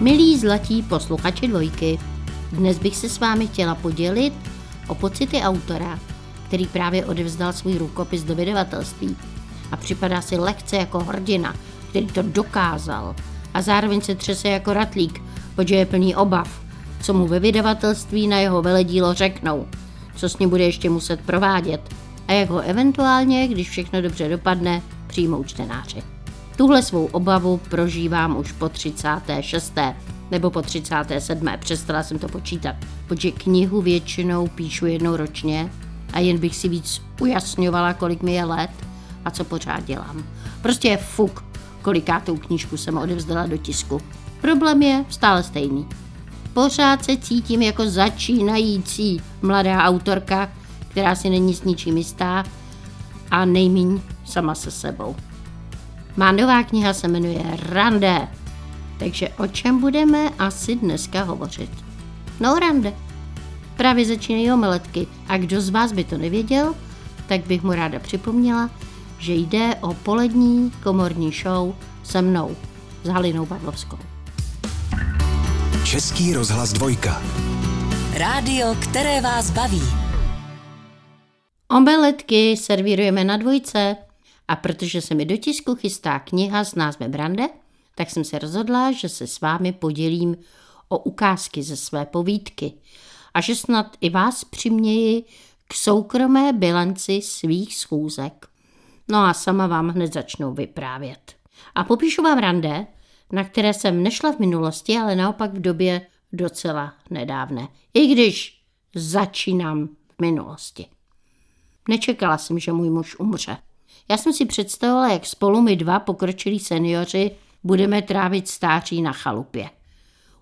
Milí zlatí posluchači dvojky, dnes bych se s vámi chtěla podělit o pocity autora, který právě odevzdal svůj rukopis do vydavatelství a připadá si lehce jako hrdina, který to dokázal a zároveň se třese jako ratlík, protože je plný obav, co mu ve vydavatelství na jeho veledílo řeknou, co s ním bude ještě muset provádět a jak ho eventuálně, když všechno dobře dopadne, přijmou čtenáři. Tuhle svou obavu prožívám už po 36. nebo po 37. Přestala jsem to počítat, protože knihu většinou píšu jednou ročně a jen bych si víc ujasňovala, kolik mi je let a co pořád dělám. Prostě je fuk, kolikátou knížku jsem odevzdala do tisku. Problém je stále stejný. Pořád se cítím jako začínající mladá autorka, která si není s ničím jistá a nejmíň sama se sebou. Má nová kniha se jmenuje Rande. Takže o čem budeme asi dneska hovořit? No rande. Právě začínají omeletky a kdo z vás by to nevěděl, tak bych mu ráda připomněla, že jde o polední komorní show se mnou, s Halinou Pavlovskou. Český rozhlas dvojka. Rádio, které vás baví. Omeletky servírujeme na dvojce a protože se mi do tisku chystá kniha s názvem Brande, tak jsem se rozhodla, že se s vámi podělím o ukázky ze své povídky a že snad i vás přiměji k soukromé bilanci svých schůzek. No a sama vám hned začnu vyprávět. A popíšu vám rande, na které jsem nešla v minulosti, ale naopak v době docela nedávné. I když začínám v minulosti. Nečekala jsem, že můj muž umře. Já jsem si představila, jak spolu my dva pokročilí seniori budeme trávit stáří na chalupě.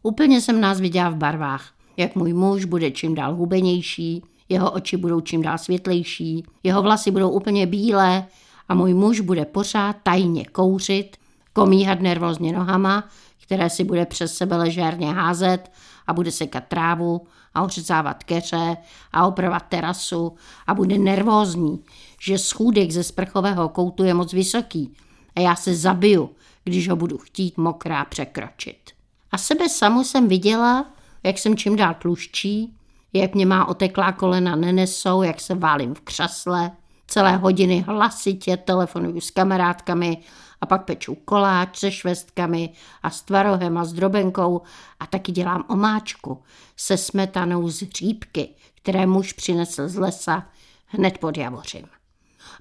Úplně jsem nás viděla v barvách, jak můj muž bude čím dál hubenější, jeho oči budou čím dál světlejší, jeho vlasy budou úplně bílé a můj muž bude pořád tajně kouřit, komíhat nervózně nohama, které si bude přes sebe ležérně házet a bude sekat trávu a ořezávat keře a opravat terasu a bude nervózní, že schůdek ze sprchového koutu je moc vysoký a já se zabiju, když ho budu chtít mokrá překročit. A sebe samu jsem viděla, jak jsem čím dál tluščí, jak mě má oteklá kolena nenesou, jak se válím v křesle, celé hodiny hlasitě telefonuju s kamarádkami a pak peču koláč se švestkami a s tvarohem a s drobenkou a taky dělám omáčku se smetanou z hříbky, které muž přinesl z lesa hned pod Javořím.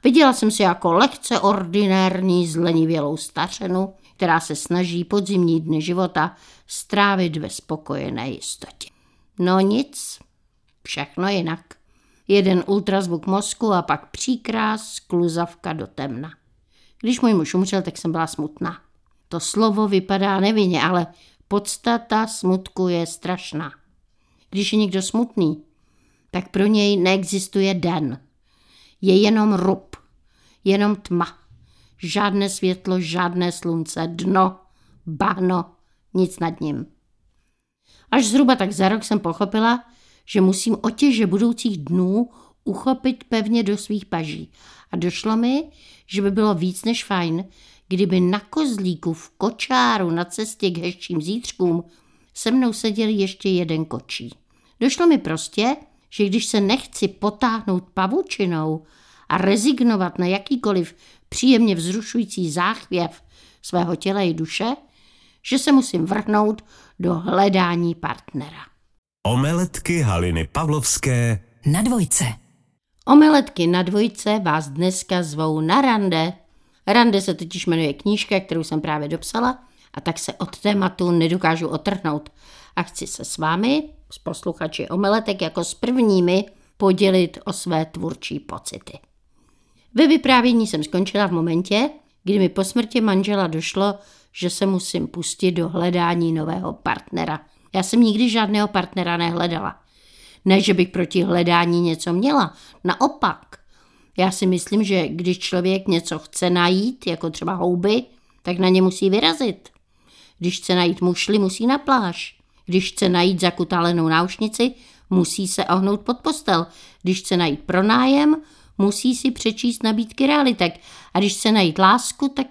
Viděla jsem si jako lehce ordinérní zlenivělou stařenu, která se snaží podzimní dny života strávit ve spokojené jistotě. No nic, všechno jinak. Jeden ultrazvuk mozku a pak příkrás kluzavka do temna. Když můj muž umřel, tak jsem byla smutná. To slovo vypadá nevinně, ale podstata smutku je strašná. Když je někdo smutný, tak pro něj neexistuje den. Je jenom rub, jenom tma. Žádné světlo, žádné slunce, dno, bahno, nic nad ním. Až zhruba tak za rok jsem pochopila, že musím otěže budoucích dnů uchopit pevně do svých paží. A došlo mi, že by bylo víc než fajn, kdyby na kozlíku v kočáru na cestě k hezčím zítřkům se mnou seděl ještě jeden kočí. Došlo mi prostě, že když se nechci potáhnout pavučinou a rezignovat na jakýkoliv příjemně vzrušující záchvěv svého těla i duše, že se musím vrhnout do hledání partnera. Omeletky Haliny Pavlovské Na dvojce. Omeletky na dvojce vás dneska zvou na rande. Rande se totiž jmenuje knížka, kterou jsem právě dopsala a tak se od tématu nedokážu otrhnout. A chci se s vámi, s posluchači Omeletek, jako s prvními podělit o své tvůrčí pocity. Ve vyprávění jsem skončila v momentě, kdy mi po smrti manžela došlo, že se musím pustit do hledání nového partnera. Já jsem nikdy žádného partnera nehledala. Ne, že bych proti hledání něco měla. Naopak. Já si myslím, že když člověk něco chce najít, jako třeba houby, tak na ně musí vyrazit. Když chce najít mušli, musí na pláž. Když chce najít zakutálenou náušnici, musí se ohnout pod postel. Když chce najít pronájem, musí si přečíst nabídky realitek. A když chce najít lásku, tak,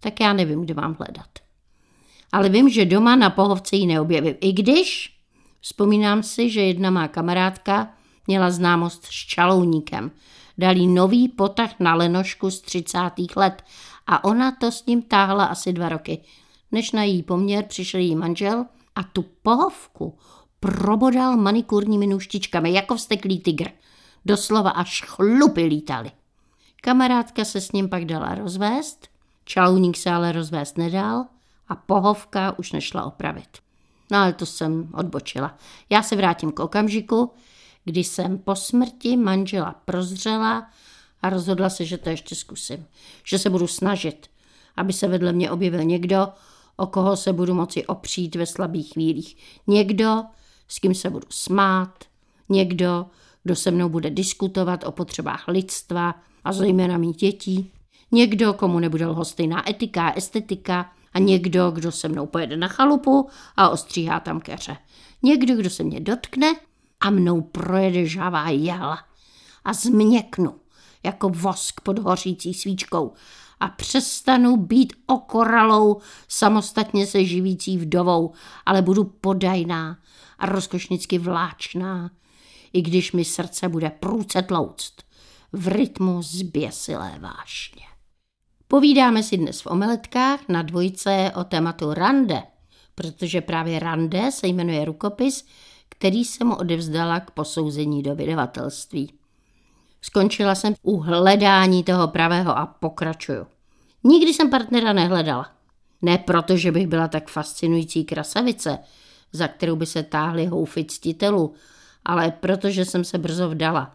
tak já nevím, kde mám hledat. Ale vím, že doma na pohovce ji neobjevím. I když vzpomínám si, že jedna má kamarádka měla známost s čalouníkem. Dal jí nový potah na lenošku z 30. let a ona to s ním táhla asi dva roky. Než na její poměr přišel její manžel a tu pohovku probodal manikurními nůštičkami, jako vsteklý tygr. Doslova až chlupy lítali. Kamarádka se s ním pak dala rozvést, čalouník se ale rozvést nedal a pohovka už nešla opravit. No ale to jsem odbočila. Já se vrátím k okamžiku, kdy jsem po smrti manžela prozřela a rozhodla se, že to ještě zkusím. Že se budu snažit, aby se vedle mě objevil někdo, o koho se budu moci opřít ve slabých chvílích. Někdo, s kým se budu smát, někdo, kdo se mnou bude diskutovat o potřebách lidstva a zejména mých dětí, někdo, komu nebude lhostejná etika a estetika a někdo, kdo se mnou pojede na chalupu a ostříhá tam keře. Někdo, kdo se mě dotkne a mnou projede žavá jela a změknu jako vosk pod hořící svíčkou a přestanu být okoralou samostatně se živící vdovou, ale budu podajná a rozkošnicky vláčná, i když mi srdce bude průce tlouct v rytmu zběsilé vášně. Povídáme si dnes v omeletkách na dvojce o tématu rande, protože právě rande se jmenuje rukopis, který jsem odevzdala k posouzení do vydavatelství. Skončila jsem u hledání toho pravého a pokračuju. Nikdy jsem partnera nehledala. Ne proto, že bych byla tak fascinující krasavice, za kterou by se táhly houfy ctitelů, ale protože jsem se brzo vdala.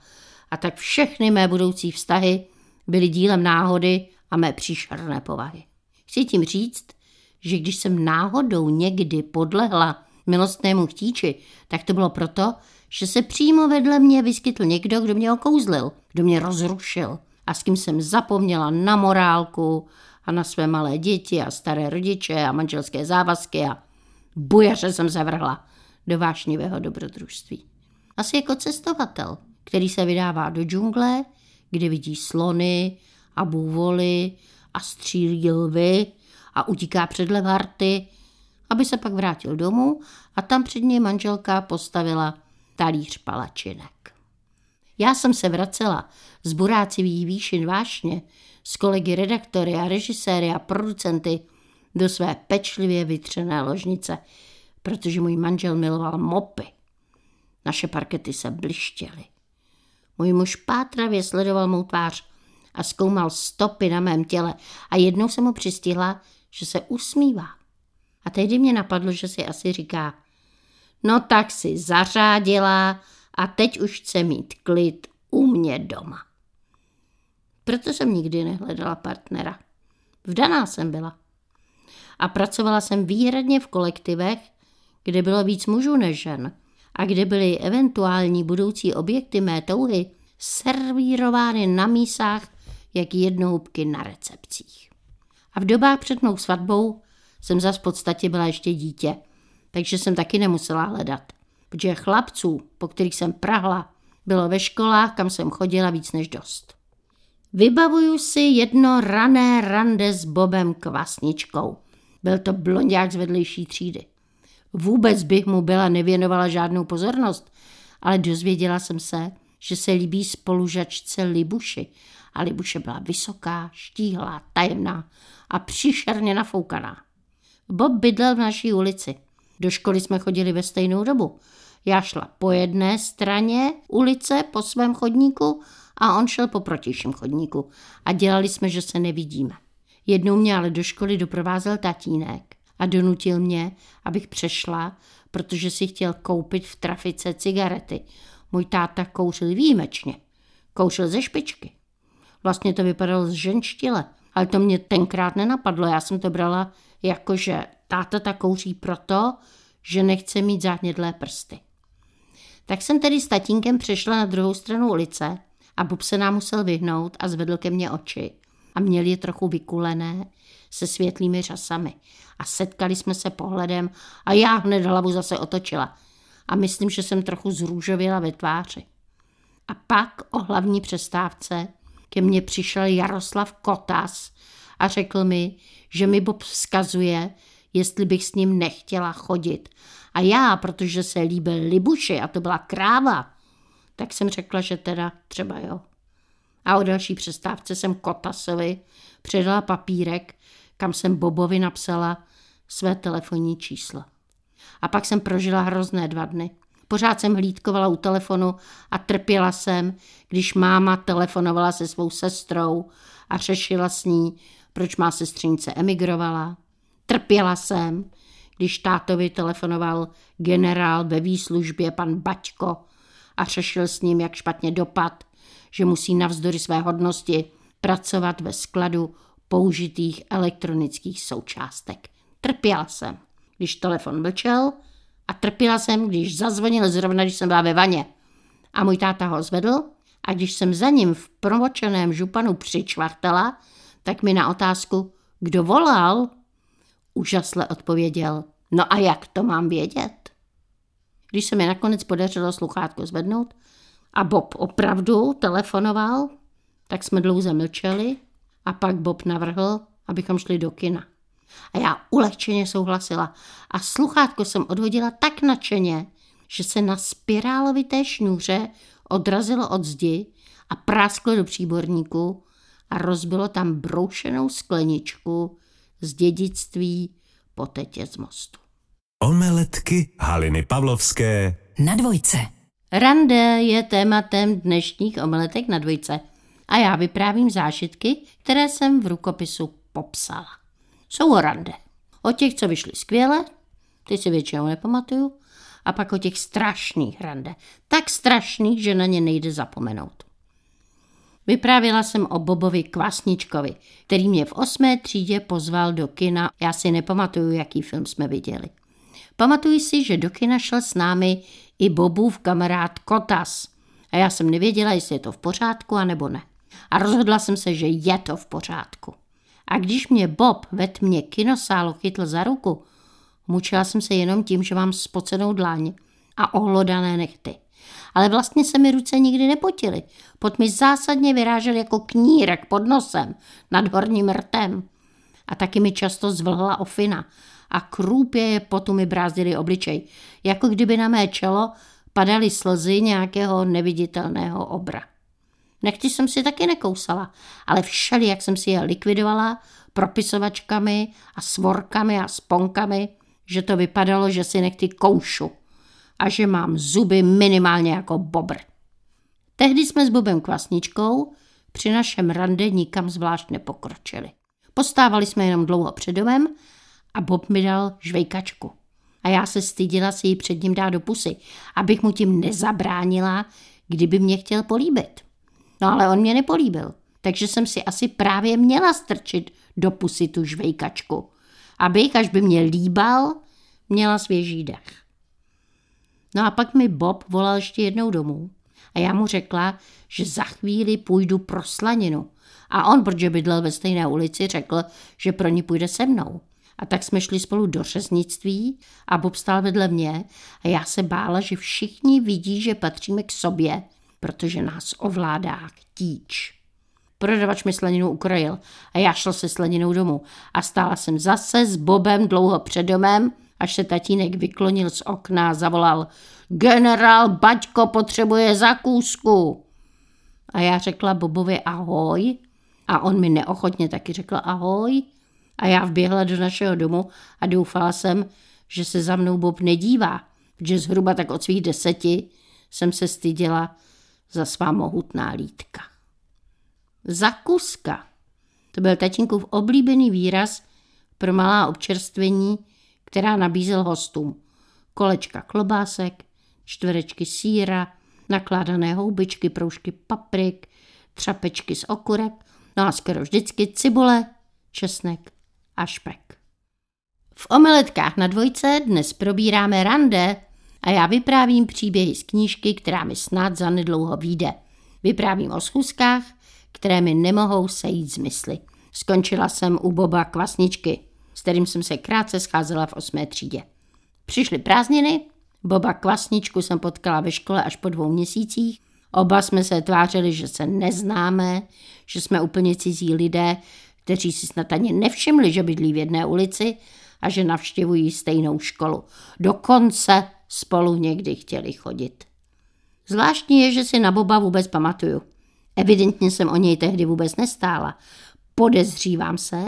A tak všechny mé budoucí vztahy byly dílem náhody a mé příšerné povahy. Chci tím říct, že když jsem náhodou někdy podlehla milostnému chtíči, tak to bylo proto, že se přímo vedle mě vyskytl někdo, kdo mě okouzlil, kdo mě rozrušil a s kým jsem zapomněla na morálku a na své malé děti a staré rodiče a manželské závazky a bujaře jsem zavrhla do vášnivého dobrodružství. Asi jako cestovatel, který se vydává do džungle, kde vidí slony a bůvoly a střílí lvy a utíká před levarty, aby se pak vrátil domů a tam před něj manželka postavila talíř palačinek. Já jsem se vracela z burácivých výšin vášně s kolegy redaktory a režiséry a producenty do své pečlivě vytřené ložnice, protože můj manžel miloval mopy. Naše parkety se blištěly. Můj muž pátravě sledoval mou tvář a zkoumal stopy na mém těle a jednou se mu přistihla, že se usmívá. A tehdy mě napadlo, že si asi říká, no tak si zařádila a teď už chce mít klid u mě doma. Proto jsem nikdy nehledala partnera. Vdaná jsem byla. A pracovala jsem výhradně v kolektivech, kde bylo víc mužů než žen a kde byly eventuální budoucí objekty mé touhy servírovány na mísách jak jednohubky na recepcích. A v dobách před mou svatbou jsem zas v podstatě byla ještě dítě, takže jsem taky nemusela hledat. Protože chlapců, po kterých jsem prahla, bylo ve školách, kam jsem chodila víc než dost. Vybavuju si jedno rané rande s Bobem Kvasničkou. Byl to blondák z vedlejší třídy. Vůbec bych mu byla nevěnovala žádnou pozornost, ale dozvěděla jsem se, že se líbí spolužačce Libuši. A Libuše byla vysoká, štíhlá, tajemná a příšerně nafoukaná. Bob bydlel v naší ulici. Do školy jsme chodili ve stejnou dobu. Já šla po jedné straně ulice po svém chodníku a on šel po protějším chodníku a dělali jsme, že se nevidíme. Jednou mě ale do školy doprovázel tatínek a donutil mě, abych přešla, protože si chtěl koupit v trafice cigarety. Můj táta kouřil výjimečně. Kouřil ze špičky. Vlastně to vypadalo z ženštile, ale to mě tenkrát nenapadlo. Já jsem to brala jako, že táta tak kouří proto, že nechce mít záhnědlé prsty. Tak jsem tedy s tatínkem přešla na druhou stranu ulice a Bub se nám musel vyhnout a zvedl ke mně oči. A měl je trochu vykulené, se světlými řasami. A setkali jsme se pohledem a já hned hlavu zase otočila. A myslím, že jsem trochu zrůžověla ve tváři. A pak o hlavní přestávce ke mně přišel Jaroslav Kotas a řekl mi, že mi Bob vzkazuje, jestli bych s ním nechtěla chodit. A já, protože se líbil Libuši a to byla kráva, tak jsem řekla, že teda třeba jo. A o další přestávce jsem Kotasovi předala papírek, kam jsem Bobovi napsala své telefonní číslo. A pak jsem prožila hrozné dva dny. Pořád jsem hlídkovala u telefonu a trpěla jsem, když máma telefonovala se svou sestrou a řešila s ní, proč má sestřenice emigrovala. Trpěla jsem, když tátovi telefonoval generál ve výslužbě pan Baťko a řešil s ním, jak špatně dopad, že musí navzdory své hodnosti pracovat ve skladu použitých elektronických součástek. Trpěla jsem, když telefon mlčel a trpěla jsem, když zazvonil zrovna, když jsem byla ve vaně. A můj táta ho zvedl a když jsem za ním v promočeném županu přičvartala, tak mi na otázku, kdo volal, úžasle odpověděl, no a jak to mám vědět? Když se mi nakonec podařilo sluchátko zvednout a Bob opravdu telefonoval, tak jsme dlouze mlčeli a pak Bob navrhl, abychom šli do kina. A já ulehčeně souhlasila a sluchátko jsem odhodila tak nadšeně, že se na spirálovité šňůře odrazilo od zdi a prásklo do příborníku a rozbilo tam broušenou skleničku z dědictví po tetě z mostu. Omeletky Haliny Pavlovské Na dvojce. Rande je tématem dnešních omeletek na dvojce a já vyprávím zážitky, které jsem v rukopisu popsala. Jsou o rande. O těch, co vyšly skvěle, ty si většinou nepamatuju, a pak o těch strašných rande. Tak strašných, že na ně nejde zapomenout. Vyprávěla jsem o Bobovi Kvasničkovi, který mě v osmé třídě pozval do kina. Já si nepamatuju, jaký film jsme viděli. Pamatuji si, že do kina šel s námi i Bobův kamarád Kotas. A já jsem nevěděla, jestli je to v pořádku, anebo ne. A rozhodla jsem se, že je to v pořádku. A když mě Bob ve tmě kinosálu chytl za ruku, mučila jsem se jenom tím, že mám spocenou dláň a ohlodané nechty. Ale vlastně se mi ruce nikdy nepotily. Pot mi zásadně vyrážel jako knírek pod nosem, nad horním rtem. A taky mi často zvlhla ofina a krůpě je potu mi brázdili obličej, jako kdyby na mé čelo padaly slzy nějakého neviditelného obra. Nechty jsem si taky nekousala, ale všeli, jak jsem si je likvidovala propisovačkami a svorkami a sponkami, že to vypadalo, že si nechty koušu a že mám zuby minimálně jako bobr. Tehdy jsme s Bobem Kvasničkou při našem rande nikam zvlášť nepokročili. Postávali jsme jenom dlouho před domem a Bob mi dal žvejkačku. A já se stydila si ji před ním dát do pusy, abych mu tím nezabránila, kdyby mě chtěl políbit. No ale on mě nepolíbil, takže jsem si asi právě měla strčit do pusy tu žvejkačku, abych, až by mě líbal, měla svěží dech. No a pak mi Bob volal ještě jednou domů a já mu řekla, že za chvíli půjdu pro slaninu. A on, protože bydlel ve stejné ulici, řekl, že pro ní půjde se mnou. A tak jsme šli spolu do řeznictví a Bob stál vedle mě a já se bála, že všichni vidí, že patříme k sobě, protože nás ovládá chtíč. Prodavač mi slaninu ukrojil a já šel se slaninou domů a stála jsem zase s Bobem dlouho před domem, až se tatínek vyklonil z okna a zavolal Generál Baťko potřebuje zakůzku. A já řekla Bobovi ahoj a on mi neochotně taky řekl ahoj a já vběhla do našeho domu a doufala jsem, že se za mnou Bob nedívá, protože zhruba tak od svých deseti jsem se styděla za svá mohutná lítka. Zakuska. To byl tatínkův oblíbený výraz pro malá občerstvení, která nabízel hostům. Kolečka klobásek, čtverečky síra, nakládané houbičky, proužky paprik, třapečky z okurek, no a skoro vždycky cibule, česnek a špek. V omeletkách na dvojce dnes probíráme rande a já vyprávím příběhy z knížky, která mi snad zanedlouho vyjde. Vyprávím o schůzkách, které mi nemohou sejít z mysli. Skončila jsem u Boba Kvasničky, kterým jsem se krátce scházela v osmé třídě. Přišly prázdniny, Boba Kvasničku jsem potkala ve škole až po dvou měsících. Oba jsme se tvářili, že se neznáme, že jsme úplně cizí lidé, kteří si snad ani nevšimli, že bydlí v jedné ulici a že navštěvují stejnou školu. Dokonce spolu někdy chtěli chodit. Zvláštní je, že si na Boba vůbec pamatuju. Evidentně jsem o něj tehdy vůbec nestála. Podezřívám se,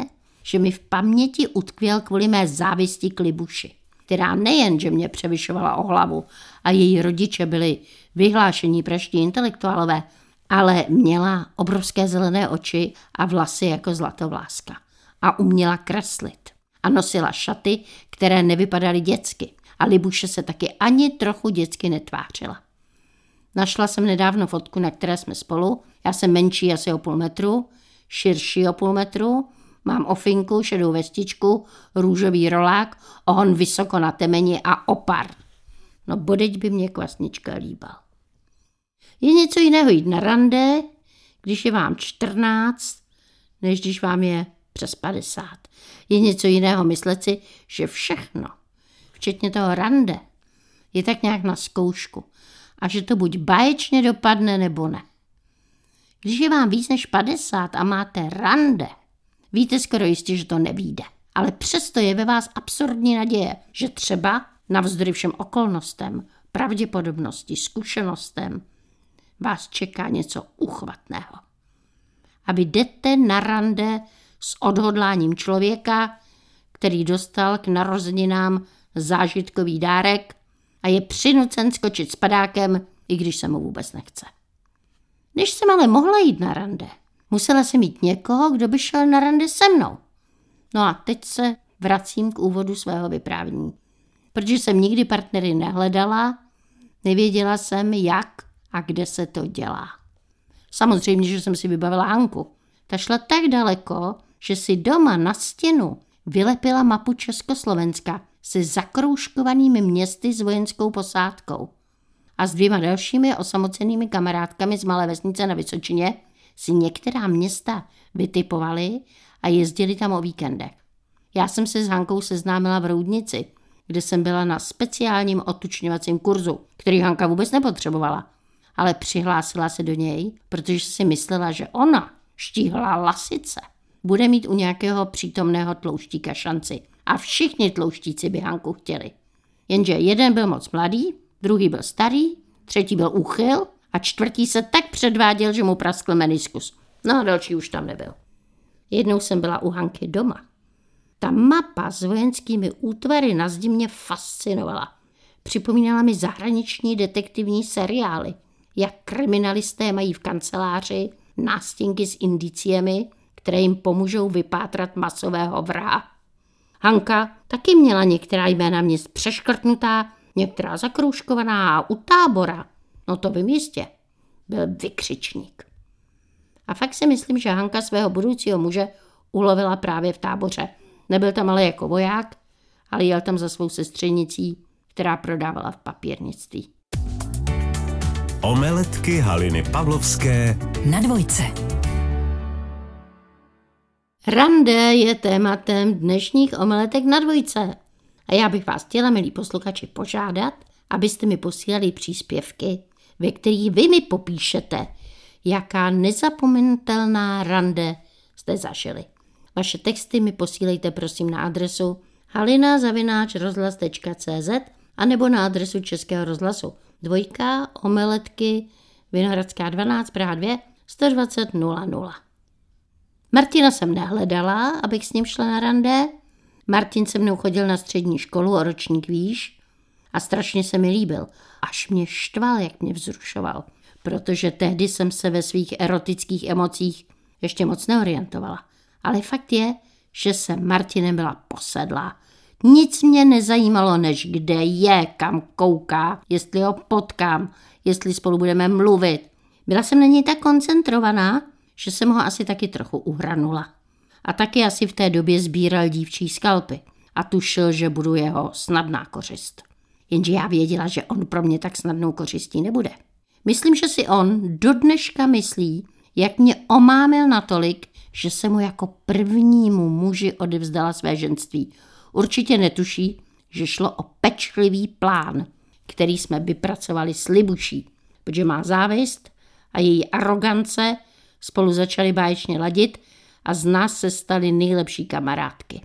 že mi v paměti utkvěl kvůli mé závisti k Libuši, která nejen, že mě převyšovala o hlavu a její rodiče byli vyhlášení praští intelektuálové, ale měla obrovské zelené oči a vlasy jako zlatovláska a uměla kreslit. A nosila šaty, které nevypadaly dětsky. A Libuše se taky ani trochu dětsky netvářila. Našla jsem nedávno fotku, na které jsme spolu. Já jsem menší asi o půl metru, širší o půl metru, mám ofinku, šedou vestičku, růžový rolák, ohon vysoko na temeni a opar. No bodeď by mě kvasnička líbal. Je něco jiného jít na rande, když je vám 14, než když vám je přes 50. Je něco jiného myslet si, že všechno, včetně toho rande, je tak nějak na zkoušku a že to buď báječně dopadne nebo ne. Když je vám víc než 50 a máte rande, víte skoro jistě, že to nevíde. Ale přesto je ve vás absurdní naděje, že třeba navzdory všem okolnostem, pravděpodobnosti, zkušenostem, vás čeká něco uchvatného. A vy jdete na rande s odhodláním člověka, který dostal k narozeninám zážitkový dárek a je přinucen skočit s padákem, i když se mu vůbec nechce. Než jsem ale mohla jít na rande, musela jsem mít někoho, kdo by šel na rande se mnou. No a teď se vracím k úvodu svého vyprávění. Protože jsem nikdy partnery nehledala, nevěděla jsem, jak a kde se to dělá. Samozřejmě, že jsem si vybavila Hanku. Ta šla tak daleko, že si doma na stěnu vylepila mapu Československa se zakroužkovanými městy s vojenskou posádkou. A s dvěma dalšími osamocenými kamarádkami z malé vesnice na Vysočině si některá města vytipovali a jezdili tam o víkendech. Já jsem se s Hankou seznámila v Roudnici, kde jsem byla na speciálním otučňovacím kurzu, který Hanka vůbec nepotřebovala ale přihlásila se do něj, protože si myslela, že ona, štíhlá lasice, bude mít u nějakého přítomného tlouštíka šanci. A všichni tlouštíci by Hanku chtěli. Jenže jeden byl moc mladý, druhý byl starý, třetí byl úchyl a čtvrtý se tak předváděl, že mu praskl meniskus. No a další už tam nebyl. Jednou jsem byla u Hanky doma. Ta mapa s vojenskými útvary na zdi mě fascinovala. Připomínala mi zahraniční detektivní seriály – jak kriminalisté mají v kanceláři nástěnky s indiciemi, které jim pomůžou vypátrat masového vraha. Hanka taky měla některá jména měst přeškrtnutá, některá zakroužkovaná a u tábora, no to vím jistě, byl vykřičník. A fakt si myslím, že Hanka svého budoucího muže ulovila právě v táboře. Nebyl tam ale jako voják, ale jel tam za svou sestřenicí, která prodávala v papírnictví. Omeletky Haliny Pavlovské na dvojce. Rande je tématem dnešních omeletek na dvojce. A já bych vás chtěla, milí posluchači, požádat, abyste mi posílali příspěvky, ve kterých vy mi popíšete, jaká nezapomenutelná rande jste zažili. Vaše texty mi posílejte prosím na adresu halina.rozhlas.cz a nebo na adresu Českého rozhlasu dvojka, omeletky, Vinohradská 12, Praha 2, 120 00. Martina jsem nehledala, abych s ním šla na rande. Martin se mnou chodil na střední školu o ročník výš a strašně se mi líbil. Až mě štval, jak mě vzrušoval, protože tehdy jsem se ve svých erotických emocích ještě moc neorientovala. Ale fakt je, že jsem Martinem byla posedlá nic mě nezajímalo, než kde je, kam kouká, jestli ho potkám, jestli spolu budeme mluvit. Byla jsem na něj tak koncentrovaná, že jsem ho asi taky trochu uhranula. A taky asi v té době sbíral dívčí skalpy a tušil, že budu jeho snadná kořist. Jenže já věděla, že on pro mě tak snadnou kořistí nebude. Myslím, že si on do dneška myslí, jak mě omámil natolik, že se mu jako prvnímu muži odevzdala své ženství – Určitě netuší, že šlo o pečlivý plán, který jsme vypracovali s Libuší, protože má závist a její arogance spolu začaly báječně ladit a z nás se staly nejlepší kamarádky.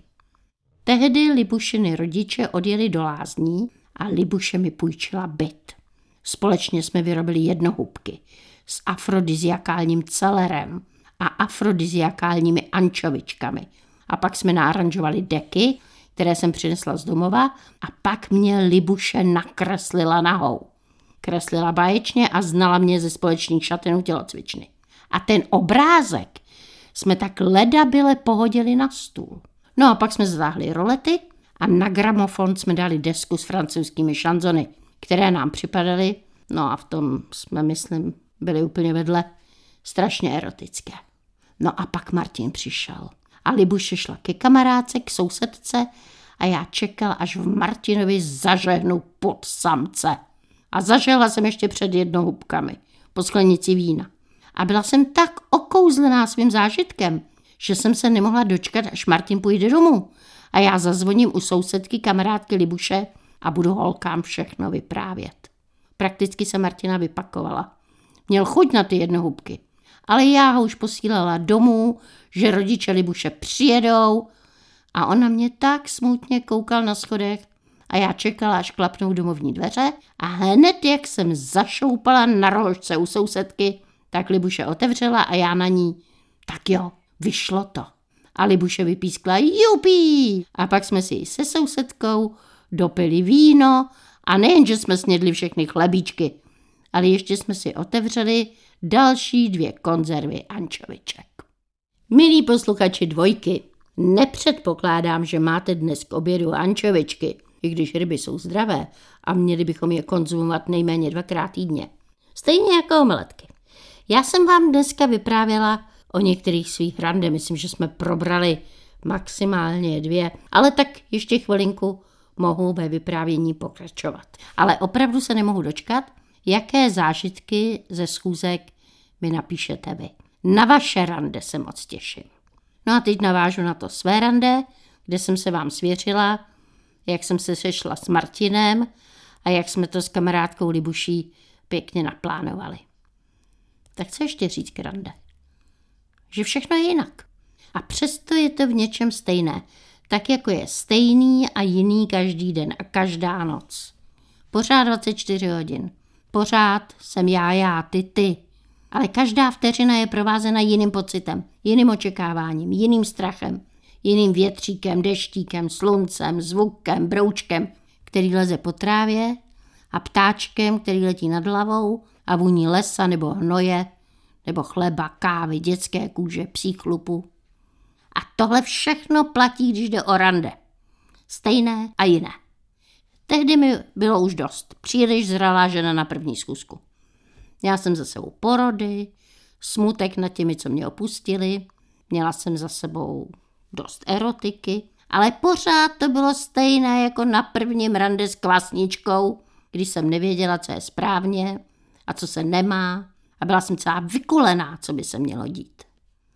Tehdy Libušiny rodiče odjeli do lázní a Libuše mi půjčila byt. Společně jsme vyrobili jednohubky s afrodiziakálním celerem a afrodiziakálními ančovičkami. A pak jsme náranžovali deky, které jsem přinesla z domova a pak mě Libuše nakreslila nahou. Kreslila báječně a znala mě ze společných šatenů tělocvičny. A ten obrázek jsme tak ledabile pohodili na stůl. No a pak jsme zatáhli rolety a na gramofon jsme dali desku s francouzskými šanzony, které nám připadaly, no a v tom jsme, myslím, byli úplně vedle, strašně erotické. No a pak Martin přišel. A Libuše šla ke kamarádce, k sousedce a já čekal, až v Martinovi zažehnu pod samce. A zažehla jsem ještě před jednou hubkami, po sklenici vína. A byla jsem tak okouzlená svým zážitkem, že jsem se nemohla dočkat, až Martin půjde domů. A já zazvoním u sousedky kamarádky Libuše a budu holkám všechno vyprávět. Prakticky se Martina vypakovala. Měl chuť na ty jednohubky. Ale já ho už posílala domů, že rodiče Libuše přijedou a on na mě tak smutně koukal na schodech a já čekala, až klapnou domovní dveře a hned, jak jsem zašoupala na rožce u sousedky, tak Libuše otevřela a já na ní. Tak jo, vyšlo to. A Libuše vypískla jupí. A pak jsme si se sousedkou dopili víno a nejen, že jsme snědli všechny chlebíčky, ale ještě jsme si otevřeli další dvě konzervy ančoviček. Milí posluchači dvojky, nepředpokládám, že máte dnes k obědu ančovičky, i když ryby jsou zdravé a měli bychom je konzumovat nejméně dvakrát týdně. Stejně jako omeletky. Já jsem vám dneska vyprávěla o některých svých rande, myslím, že jsme probrali maximálně dvě, ale tak ještě chvilinku mohu ve vyprávění pokračovat. Ale opravdu se nemohu dočkat, jaké zážitky ze schůzek mi napíšete vy. Na vaše rande se moc těším. No a teď navážu na to své rande, kde jsem se vám svěřila, jak jsem se sešla s Martinem a jak jsme to s kamarádkou Libuší pěkně naplánovali. Tak co ještě říct k rande? Že všechno je jinak. A přesto je to v něčem stejné. Tak jako je stejný a jiný každý den a každá noc. Pořád 24 hodin. Pořád jsem já, já, ty, ty. Ale každá vteřina je provázena jiným pocitem, jiným očekáváním, jiným strachem, jiným větříkem, deštíkem, sluncem, zvukem, broučkem, který leze po trávě a ptáčkem, který letí nad hlavou a vůní lesa nebo hnoje, nebo chleba, kávy, dětské kůže, psí chlupu. A tohle všechno platí, když jde o rande. Stejné a jiné. Tehdy mi bylo už dost. Příliš zralá žena na první zkusku. Měla jsem za sebou porody, smutek nad těmi, co mě opustili. Měla jsem za sebou dost erotiky, ale pořád to bylo stejné jako na prvním rande s kvasničkou, když jsem nevěděla, co je správně a co se nemá a byla jsem celá vykulená, co by se mělo dít.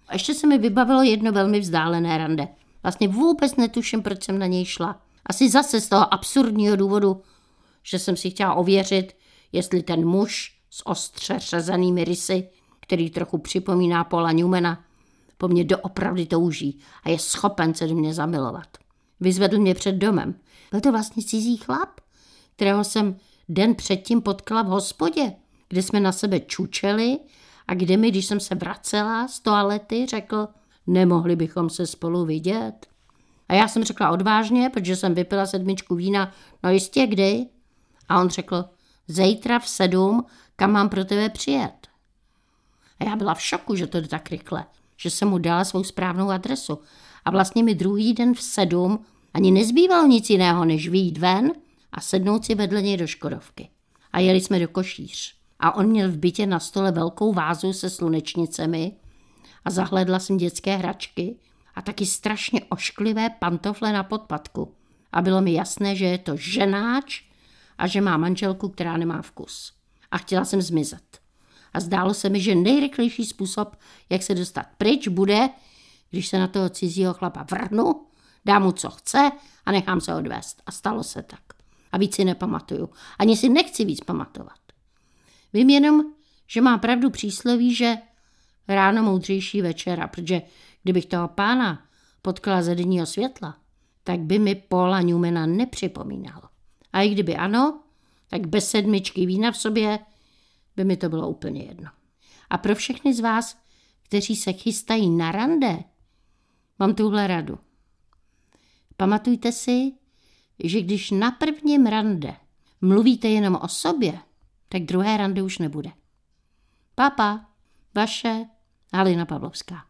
A ještě se mi vybavilo jedno velmi vzdálené rande. Vlastně vůbec netuším, proč jsem na něj šla. Asi zase z toho absurdního důvodu, že jsem si chtěla ověřit, jestli ten muž s ostře řezanými rysy, který trochu připomíná Paula Newmana, po mně doopravdy touží a je schopen se do mě zamilovat. Vyzvedl mě před domem. Byl to vlastně cizí chlap, kterého jsem den předtím potkala v hospodě, kde jsme na sebe čučeli a kde mi, když jsem se vracela z toalety, řekl, nemohli bychom se spolu vidět. A já jsem řekla odvážně, protože jsem vypila sedmičku vína, no jistě kdy. A on řekl, zítra v sedm, kam mám pro tebe přijet. A já byla v šoku, že to jde tak rychle, že jsem mu dala svou správnou adresu. A vlastně mi druhý den v sedm ani nezbývalo nic jiného, než vyjít ven a sednout si vedle něj do Škodovky. A jeli jsme do Košíř. A on měl v bytě na stole velkou vázu se slunečnicemi a zahledla jsem dětské hračky a taky strašně ošklivé pantofle na podpadku. A bylo mi jasné, že je to ženáč a že má manželku, která nemá vkus. A chtěla jsem zmizet. A zdálo se mi, že nejrychlejší způsob, jak se dostat pryč, bude, když se na toho cizího chlapa vrhnu, dám mu, co chce a nechám se odvést. A stalo se tak. A víc si nepamatuju. Ani si nechci víc pamatovat. Vím jenom, že má pravdu přísloví, že ráno moudřejší večera, protože kdybych toho pána potkala ze denního světla, tak by mi Paula Newmana nepřipomínal. A i kdyby ano, tak bez sedmičky vína v sobě by mi to bylo úplně jedno. A pro všechny z vás, kteří se chystají na rande, mám tuhle radu. Pamatujte si, že když na prvním rande mluvíte jenom o sobě, tak druhé rande už nebude. Papa, vaše Halina Pavlovská.